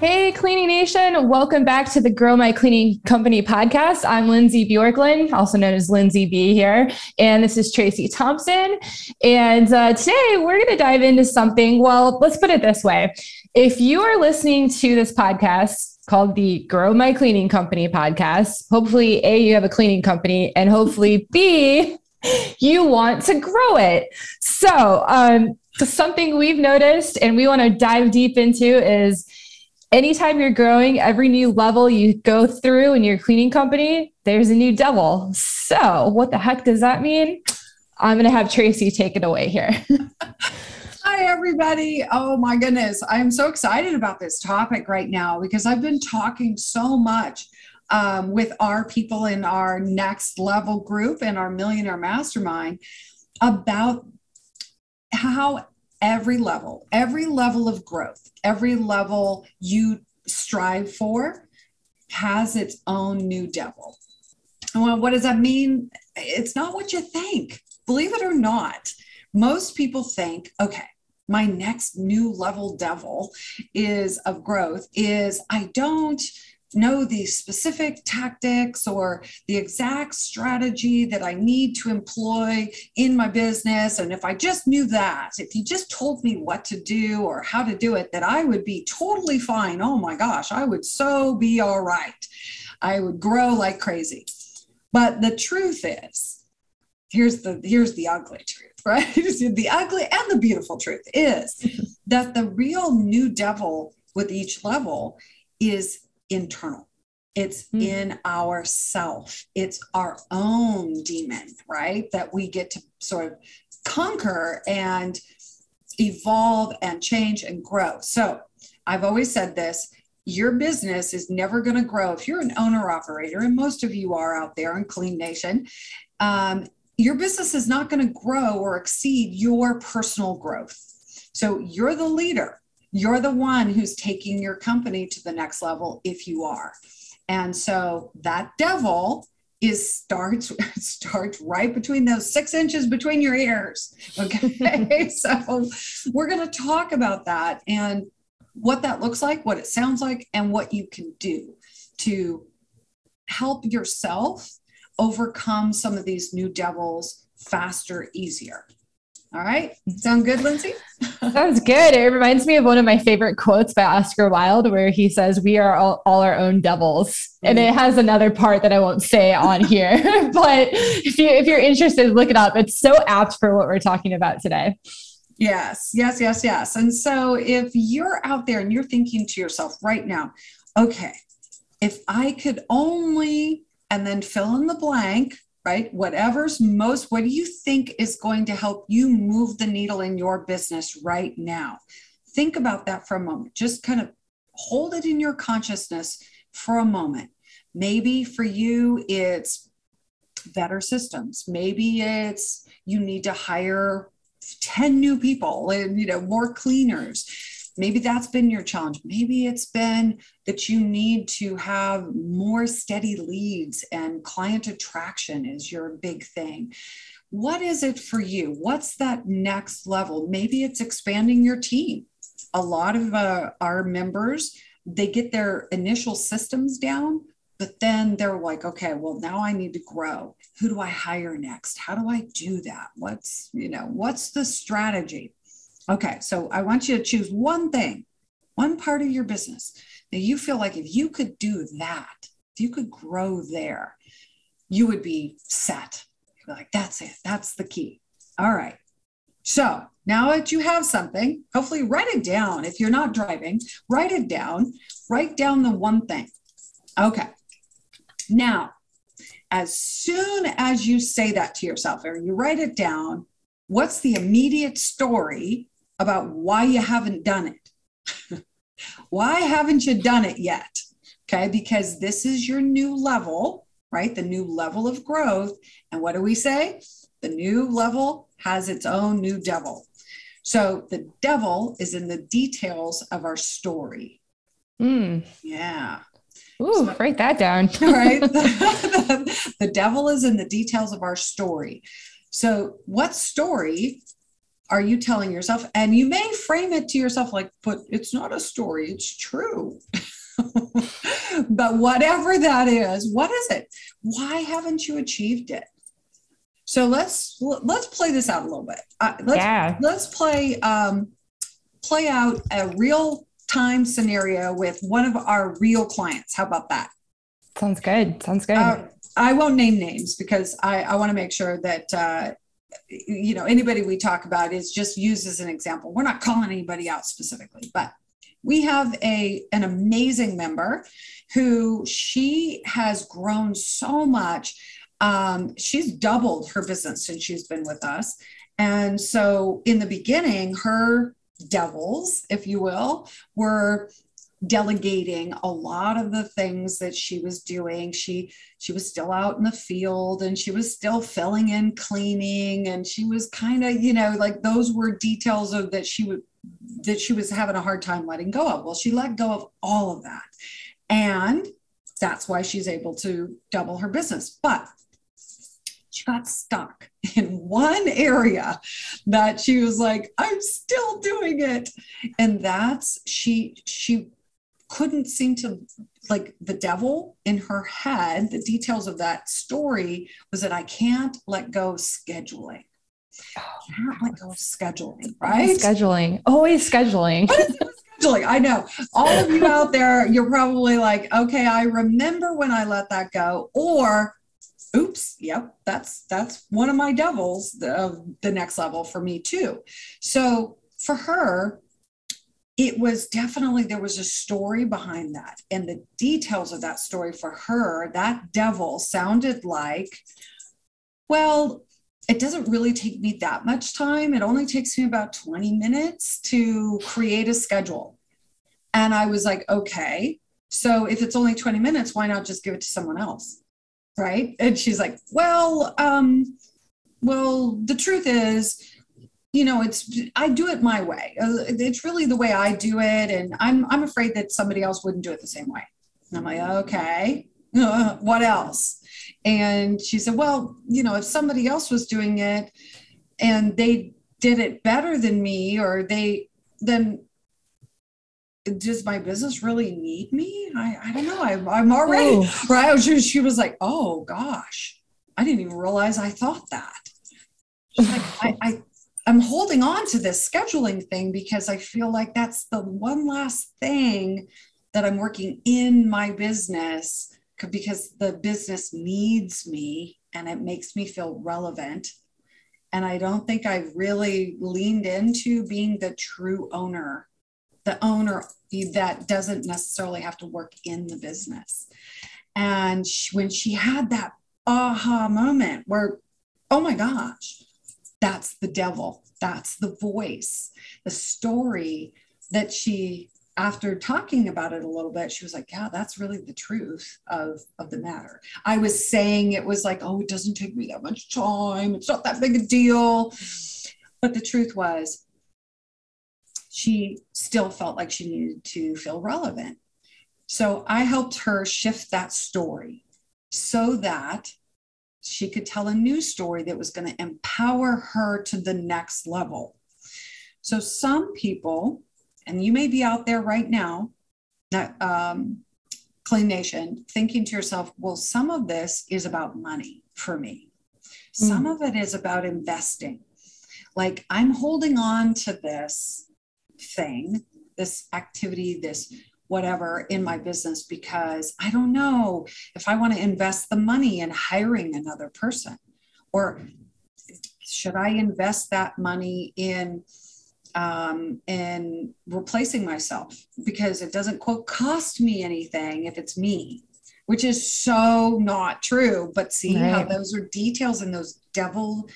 Hey, Cleaning Nation. Welcome back to the Grow My Cleaning Company podcast. I'm Lindsay Bjorklund, also known as Lindsay B here. And this is Tracey Thompson. And uh, today we're going to dive into something. Well, let's put it this way. If you are listening to this podcast, called the Grow My Cleaning Company podcast. Hopefully, A, you have a cleaning company, and hopefully, B, you want to grow it. So, um, something we've noticed and we want to dive deep into is anytime you're growing, every new level you go through in your cleaning company, there's a new devil. So, what the heck does that mean? I'm going to have Tracey take it away here. Hi, everybody. Oh, my goodness. I'm so excited about this topic right now because I've been talking so much um, with our people in our next level group and our millionaire mastermind about how every level, every level of growth, every level you strive for has its own new devil. Well, what does that mean? It's not what you think. Believe it or not, most people think, okay, my next new level devil is of growth is I don't know the specific tactics or the exact strategy that I need to employ in my business. And if I just knew that, if you just told me what to do or how to do it, that I would be totally fine. Oh my gosh, I would so be all right. I would grow like crazy. But the truth is, here's the here's the ugly truth, right? the ugly and the beautiful truth is that the real new devil with each level is internal. It's mm. in our self it's our own demon right? That we get to sort of conquer and evolve and change and grow. So i've always said this your business is never going to grow. If you're an owner operator and most of you are out there in clean nation um, your business is not going to grow or exceed your personal growth. So you're the leader you're the one who's taking your company to the next level if you are. And so that devil is starts starts right between those six inches between your ears. Okay. so we're going to talk about that and what that looks like, what it sounds like, and what you can do to help yourself overcome some of these new devils faster, easier. All right. Sound good, Lindsay? Sounds good. It reminds me of one of my favorite quotes by Oscar Wilde, where he says, We are all, all our own devils. And it has another part that I won't say on here. but if you if you're interested, look it up. It's so apt for what we're talking about today. Yes, yes, yes, yes. And so if you're out there and you're thinking to yourself right now, okay, if I could only and then fill in the blank right? Whatever's most, what do you think is going to help you move the needle in your business right now? Think about that for a moment. Just kind of hold it in your consciousness for a moment. Maybe for you, it's better systems. Maybe it's you need to hire 10 new people and you know more cleaners maybe that's been your challenge. Maybe it's been that you need to have more steady leads and client attraction is your big thing. What is it for you? What's that next level? Maybe it's expanding your team. A lot of uh, our members, they get their initial systems down, but then they're like okay well now i need to grow who do i hire next how do i do that what's you know what's the strategy Okay, so I want you to choose one thing, one part of your business that you feel like if you could do that, if you could grow there, you would be set. You're like, that's it, that's the key. All right. So now that you have something, hopefully write it down. If you're not driving, write it down. Write down the one thing. Okay. Now, as soon as you say that to yourself or you write it down, what's the immediate story about why you haven't done it. why haven't you done it yet? Okay, because this is your new level right? The new level of growth. And what do we say? The new level has its own new devil. So the devil is in the details of our story. Mm. Yeah. Ooh, so, write that down. right. the, the devil is in the details of our story. So, what story are you telling yourself? And you may frame it to yourself like, but it's not a story, it's true. but whatever that is, what is it? Why haven't you achieved it? So let's let's play this out a little bit. Uh, let's, yeah. Let's play um, play out a real time scenario with one of our real clients. How about that? Sounds good. Sounds good. Uh, I won't name names because I, I want to make sure that uh, you know anybody we talk about is just used as an example. We're not calling anybody out specifically, but we have a an amazing member who she has grown so much um, she's doubled her business since she's been with us. And so in the beginning, her devils, if you will, were delegating a lot of the things that she was doing. She she was still out in the field and she was still filling in cleaning and she was kind of you know like those were details of that she would that she was having a hard time letting go of. Well she let go of all of that. And that's why she's able to double her business. But she got stuck in one area that she was like i'm still doing it. And that's she she couldn't seem to like the devil in her head the details of that story was that i can't let go of scheduling. Oh, can't let go of scheduling right? scheduling. Always scheduling. Scheduling? I know. All of you out there you're probably like okay i remember when i let that go or oops yep that's that's one of my devils of the next level for me too. So for her it was definitely there was a story behind that. And the details of that story for her that devil sounded like well it doesn't really take me that much time. It only takes me about 20 minutes to create a schedule. And i was like okay so if it's only 20 minutes why not just give it to someone else? Right? And she's like well um well the truth is you know it's i do it my way uh, it's really the way i do it and i'm i'm afraid that somebody else wouldn't do it the same way and i'm like okay uh, what else and she said well you know if somebody else was doing it and they did it better than me or they then does my business really need me? I, I don't know. I'm, I'm already oh. right. She, she was like, oh gosh, I didn't even realize I thought that. She's like, I, I, I'm holding on to this scheduling thing because I feel like that's the one last thing that I'm working in my business because the business needs me and it makes me feel relevant. And I don't think I've really leaned into being the true owner the owner that doesn't necessarily have to work in the business. And she, when she had that aha moment where, oh my gosh, that's the devil, that's the voice, the story that she, after talking about it a little bit, she was like, yeah, that's really the truth of, of the matter. I was saying it was like, oh, it doesn't take me that much time, it's not that big a deal. But the truth was, she still felt like she needed to feel relevant. So I helped her shift that story so that she could tell a new story that was going to empower her to the next level. So some people, and you may be out there right now, that um, Clean Nation, thinking to yourself, well, some of this is about money for me. Some mm. of it is about investing. Like I'm holding on to this thing, this activity, this whatever in my business because I don't know if I want to invest the money in hiring another person or should I invest that money in um, in replacing myself because it doesn't quote cost me anything if it's me, which is so not true. But see right. how those are details and those devil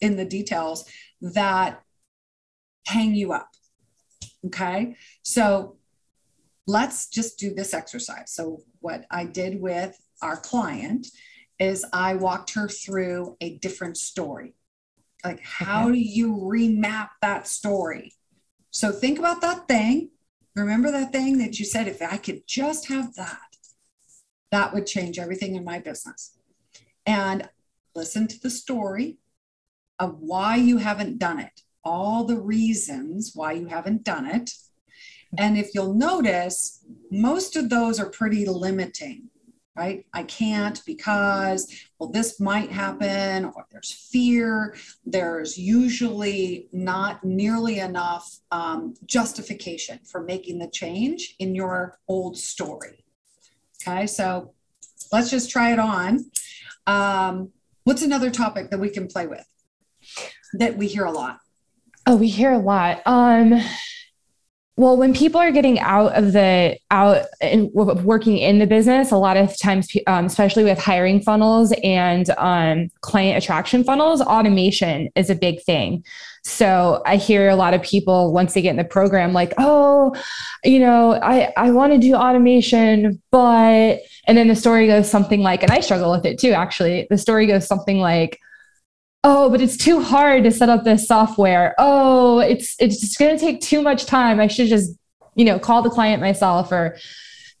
in the details that hang you up Okay. So let's just do this exercise. So, what I did with our client is I walked her through a different story. Like, how okay. do you remap that story? So think about that thing. Remember that thing that you said, if I could just have that, that would change everything in my business. And listen to the story of why you haven't done it, all the reasons why you haven't done it. And if you'll notice, most of those are pretty limiting right? I can't because, well, this might happen, or there's fear. There's usually not nearly enough um, justification for making the change in your old story. Okay, so let's just try it on. Um, what's another topic that we can play with that we hear a lot? Oh, we hear a lot. Um, well when people are getting out of the out and working in the business a lot of times um, especially with hiring funnels and um, client attraction funnels automation is a big thing. So i hear a lot of people once they get in the program like oh you know i i want to do automation but and then the story goes something like and i struggle with it too actually the story goes something like oh but it's too hard to set up this software. Oh it's it's just going to take too much time. I should just you know call the client myself or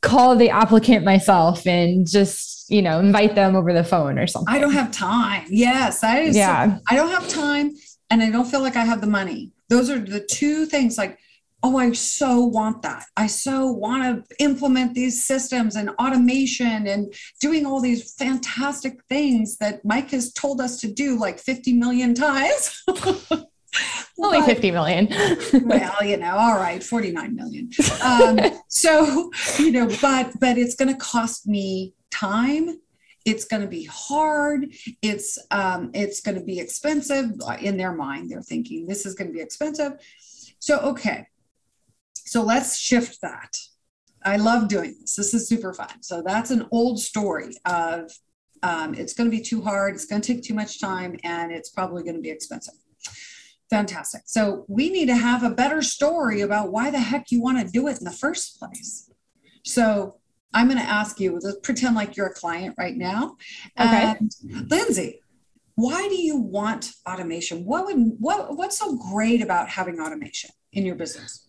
call the applicant myself and just you know invite them over the phone or something i don't have time. Yes i yeah. I don't have time and i don't feel like i have the money. Those are the two things like oh, I so want that. I so want to implement these systems and automation and doing all these fantastic things that Mike has told us to do like 50 million times. Only 50 million. well, you know, all right, 49 million. Um, so, you know, but but it's going to cost me time. It's going to be hard. It's um, it's going to be expensive. In their mind, they're thinking this is going to be expensive. So, okay, so let's shift that. I love doing this. This is super fun. So that's an old story of um, it's going to be too hard, it's going to take too much time, and it's probably going to be expensive. Fantastic. So we need to have a better story about why the heck you want to do it in the first place. So I'm going to ask you, let's pretend like you're a client right now. Okay. And Lindsay, why do you want automation? What would what what's so great about having automation in your business?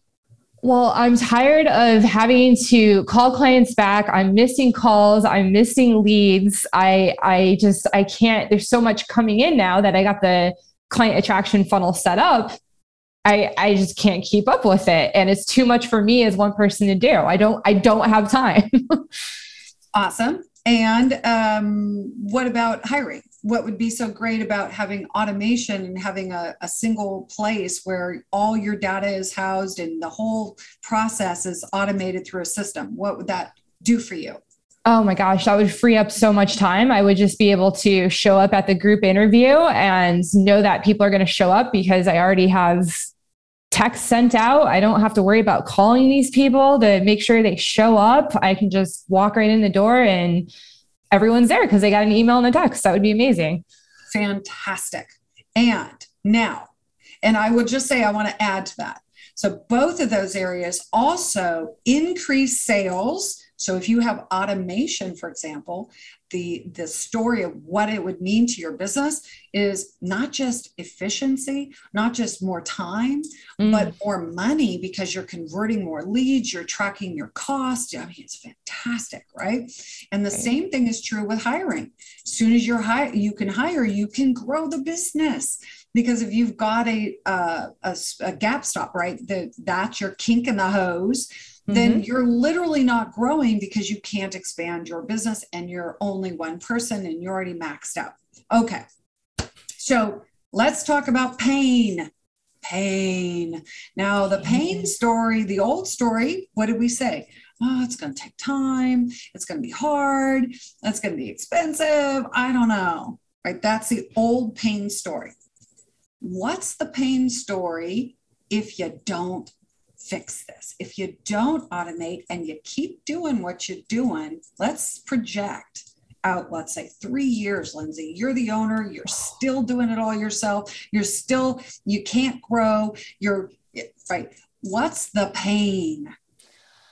Well, I'm tired of having to call clients back. I'm missing calls. I'm missing leads. I I just I can't. There's so much coming in now that I got the client attraction funnel set up. I I just can't keep up with it, and it's too much for me as one person to do. I don't I don't have time. awesome. And um, what about hiring? What would be so great about having automation and having a, a, single place where all your data is housed and the whole process is automated through a system? What would that do for you? Oh my gosh, that would free up so much time. I would just be able to show up at the group interview and know that people are going to show up because I already have text sent out. I don't have to worry about calling these people to make sure they show up. I can just walk right in the door and everyone's there because they got an email and a text. That would be amazing. Fantastic. And now, and I would just say I want to add to that. So both of those areas also increase sales so if you have automation, for example, the the story of what it would mean to your business is not just efficiency, not just more time, mm. but more money because you're converting more leads, you're tracking your cost. I mean, it's fantastic, right? And the same thing is true with hiring. As soon as you're hire, you can hire, you can grow the business because if you've got a a, a, a gap stop, right, that that's your kink in the hose then mm-hmm. you're literally not growing because you can't expand your business and you're only one person and you're already maxed out. Okay. So let's talk about pain. Pain. Now, the pain story, the old story, what did we say? Oh, it's going to take time. It's going to be hard. That's going to be expensive. I don't know. Right? That's the old pain story. What's the pain story if you don't fix this. If you don't automate and you keep doing what you're doing, let's project out, let's say three years, Lindsay. You're the owner, you're still doing it all yourself, you're still, you can't grow, you're right. What's the pain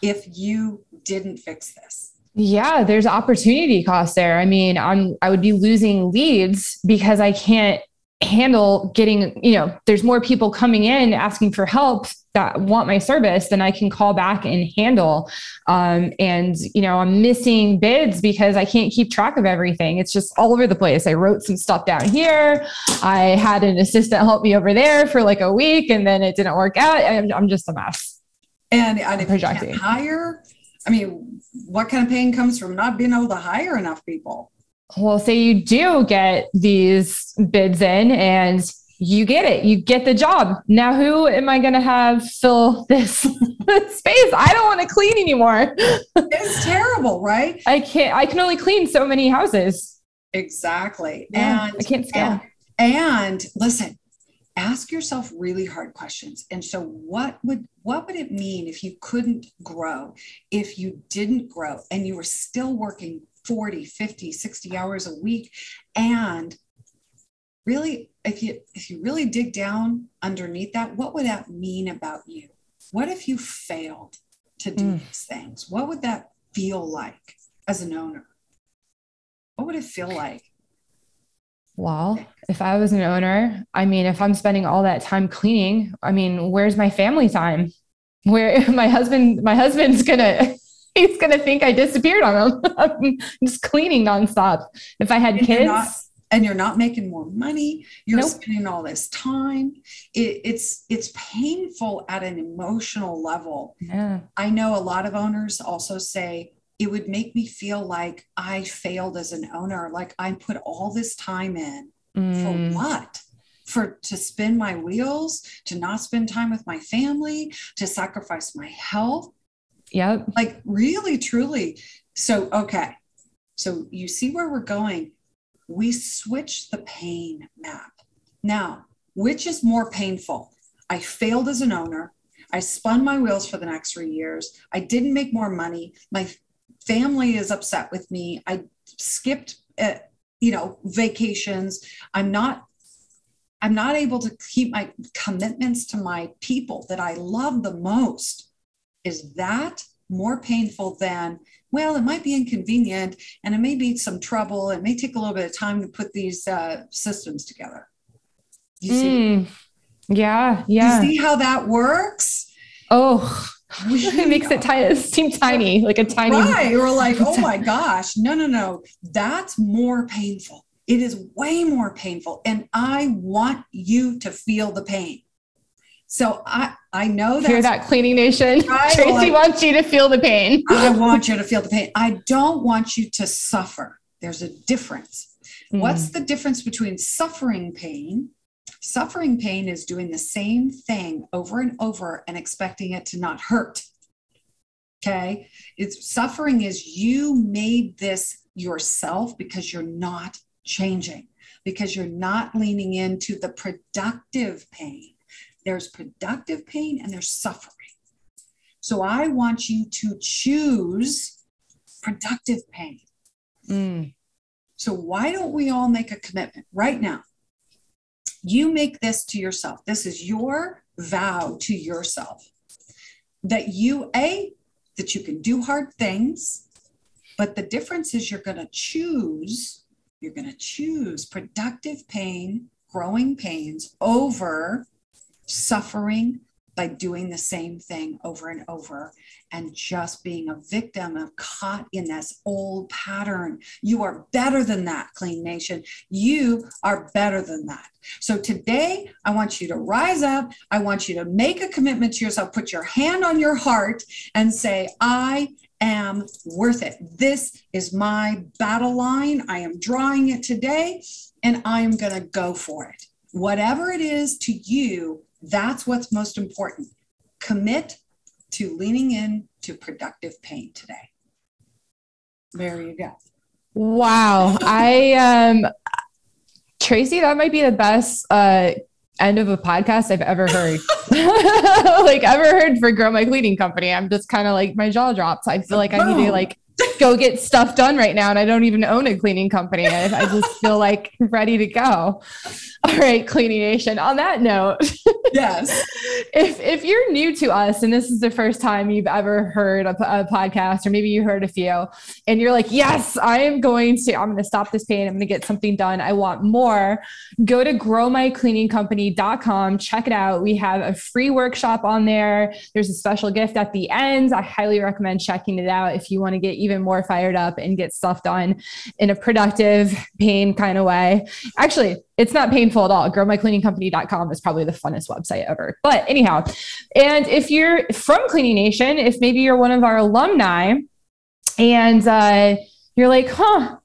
if you didn't fix this? Yeah, there's opportunity cost there. I mean, I'm I would be losing leads because I can't handle getting, you know, there's more people coming in asking for help that want my service than I can call back and handle. Um, and, you know, I'm missing bids because I can't keep track of everything. It's just all over the place. I wrote some stuff down here. I had an assistant help me over there for like a week and then it didn't work out. I'm, I'm just a mess. And, and if projecting. you can't hire, I mean, what kind of pain comes from not being able to hire enough people? Well, say you do get these bids in and you get it, you get the job. Now, who am I going to have fill this space? I don't want to clean anymore. it's terrible, right? I can't, I can only clean so many houses. Exactly. Yeah, and I can't scale. And, and listen, ask yourself really hard questions and so what would what would it mean if you couldn't grow if you didn't grow and you were still working 40 50 60 hours a week. And really if you if you really dig down underneath that what would that mean about you? What if you failed to do mm. these things? What would that feel like as an owner? What would it feel like? Well, if I was an owner, I mean, if I'm spending all that time cleaning, I mean, where's my family time? Where my husband, my husband's gonna, he's gonna think I disappeared on him. I'm just cleaning nonstop. If I had and kids, you're not, and you're not making more money, you're nope. spending all this time. It, it's it's painful at an emotional level. Yeah. I know a lot of owners also say, it would make me feel like I failed as an owner. Like I put all this time in mm. for what? For to spin my wheels, to not spend time with my family, to sacrifice my health. Yep. Like really, truly. So, okay. So you see where we're going. We switch the pain map. Now, which is more painful? I failed as an owner. I spun my wheels for the next three years. I didn't make more money. My family is upset with me. I skipped, uh, you know, vacations. I'm not I'm not able to keep my commitments to my people that I love the most. Is that more painful than, well, it might be inconvenient and it may be some trouble. It may take a little bit of time to put these uh, systems together. You see? Mm, yeah, yeah. You see how that works? Oh, it makes it tiny, seem tiny, like a tiny. Right. We're like, oh my gosh, no, no, no. That's more painful. It is way more painful. And I want you to feel the pain. So I, I know that. Hear that, Cleaning Nation? I Tracey like, wants you to feel the pain. I want you to feel the pain. I don't want you to suffer. There's a difference. Mm. What's the difference between suffering pain Suffering pain is doing the same thing over and over and expecting it to not hurt. Okay. It's suffering is you made this yourself because you're not changing, because you're not leaning into the productive pain. There's productive pain and there's suffering. So I want you to choose productive pain. Mm. So why don't we all make a commitment right now? You make this to yourself. This is your vow to yourself that you, A, that you can do hard things, but the difference is you're going to choose, you're going to choose productive pain, growing pains over suffering, by doing the same thing over and over and just being a victim of caught in this old pattern. You are better than that, Clean Nation. You are better than that. So today, I want you to rise up. I want you to make a commitment to yourself, put your hand on your heart and say, I am worth it. This is my battle line. I am drawing it today and I'm going to go for it. Whatever it is to you that's what's most important. Commit to leaning in to productive pain today. There you go. Wow. I um Tracey, that might be the best uh end of a podcast I've ever heard. like ever heard for Grow My Cleaning Company. I'm just kind of like my jaw drops. I feel like I need to like go get stuff done right now. And I don't even own a cleaning company. I, I just feel like ready to go. All right, Cleaning Nation. On that note, yes. if if you're new to us and this is the first time you've ever heard a, a, podcast, or maybe you heard a few, and you're like, yes, I am going to, I'm going to stop this pain. I'm going to get something done. I want more. Go to growmycleaningcompany.com. Check it out. We have a free workshop on there. There's a special gift at the end. I highly recommend checking it out if you want to get even more fired up and get stuff done in a productive, pain kind of way. Actually, it's not painful at all. Growmycleaningcompany.com is probably the funnest website ever. But anyhow, and if you're from Cleaning Nation, if maybe you're one of our alumni and uh, you're like, huh,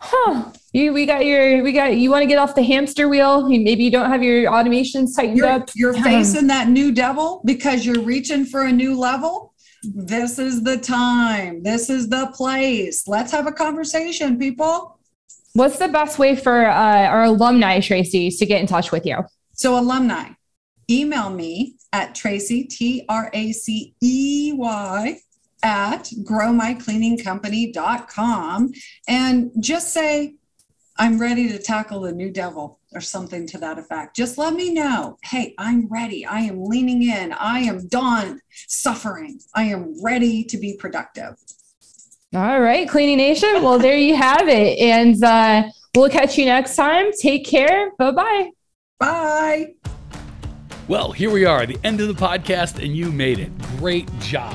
huh, you, we got your, we got, you want to get off the hamster wheel. Maybe you don't have your automations tightened you're, up. You're facing that new devil because you're reaching for a new level. This is the time. This is the place. Let's have a conversation, people. What's the best way for uh, our alumni, Tracey, to get in touch with you? So, alumni, email me at Tracey, T R A C E Y, at growmycleaningcompany.com and just say, I'm ready to tackle the new devil or something to that effect. Just let me know. Hey, I'm ready. I am leaning in. I am done suffering. I am ready to be productive. All right, Cleaning Nation. Well, there you have it. And uh, we'll catch you next time. Take care. Bye-bye. Bye. Well, here we are, the end of the podcast, and you made it. Great job.